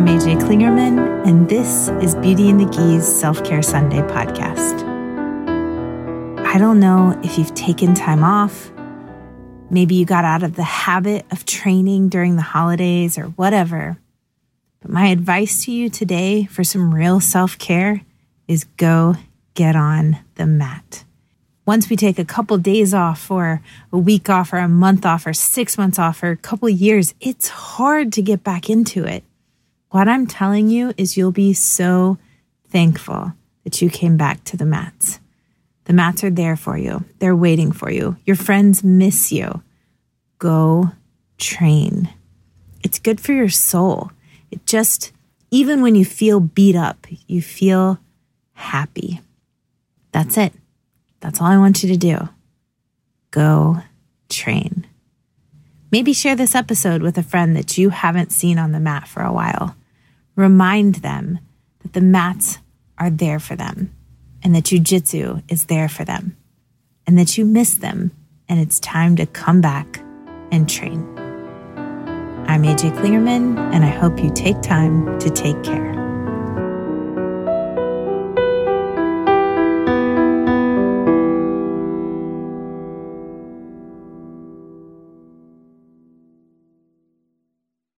I'm AJ Klingerman, and this is Beauty and the Geese Self Care Sunday podcast. I don't know if you've taken time off. Maybe you got out of the habit of training during the holidays or whatever. But my advice to you today for some real self care is go get on the mat. Once we take a couple days off, or a week off, or a month off, or six months off, or a couple years, it's hard to get back into it. What I'm telling you is you'll be so thankful that you came back to the mats. The mats are there for you, they're waiting for you. Your friends miss you. Go train. It's good for your soul. It just, even when you feel beat up, you feel happy. That's it. That's all I want you to do. Go train. Maybe share this episode with a friend that you haven't seen on the mat for a while. Remind them that the mats are there for them and that jujitsu is there for them and that you miss them and it's time to come back and train. I'm AJ Klingerman, and I hope you take time to take care.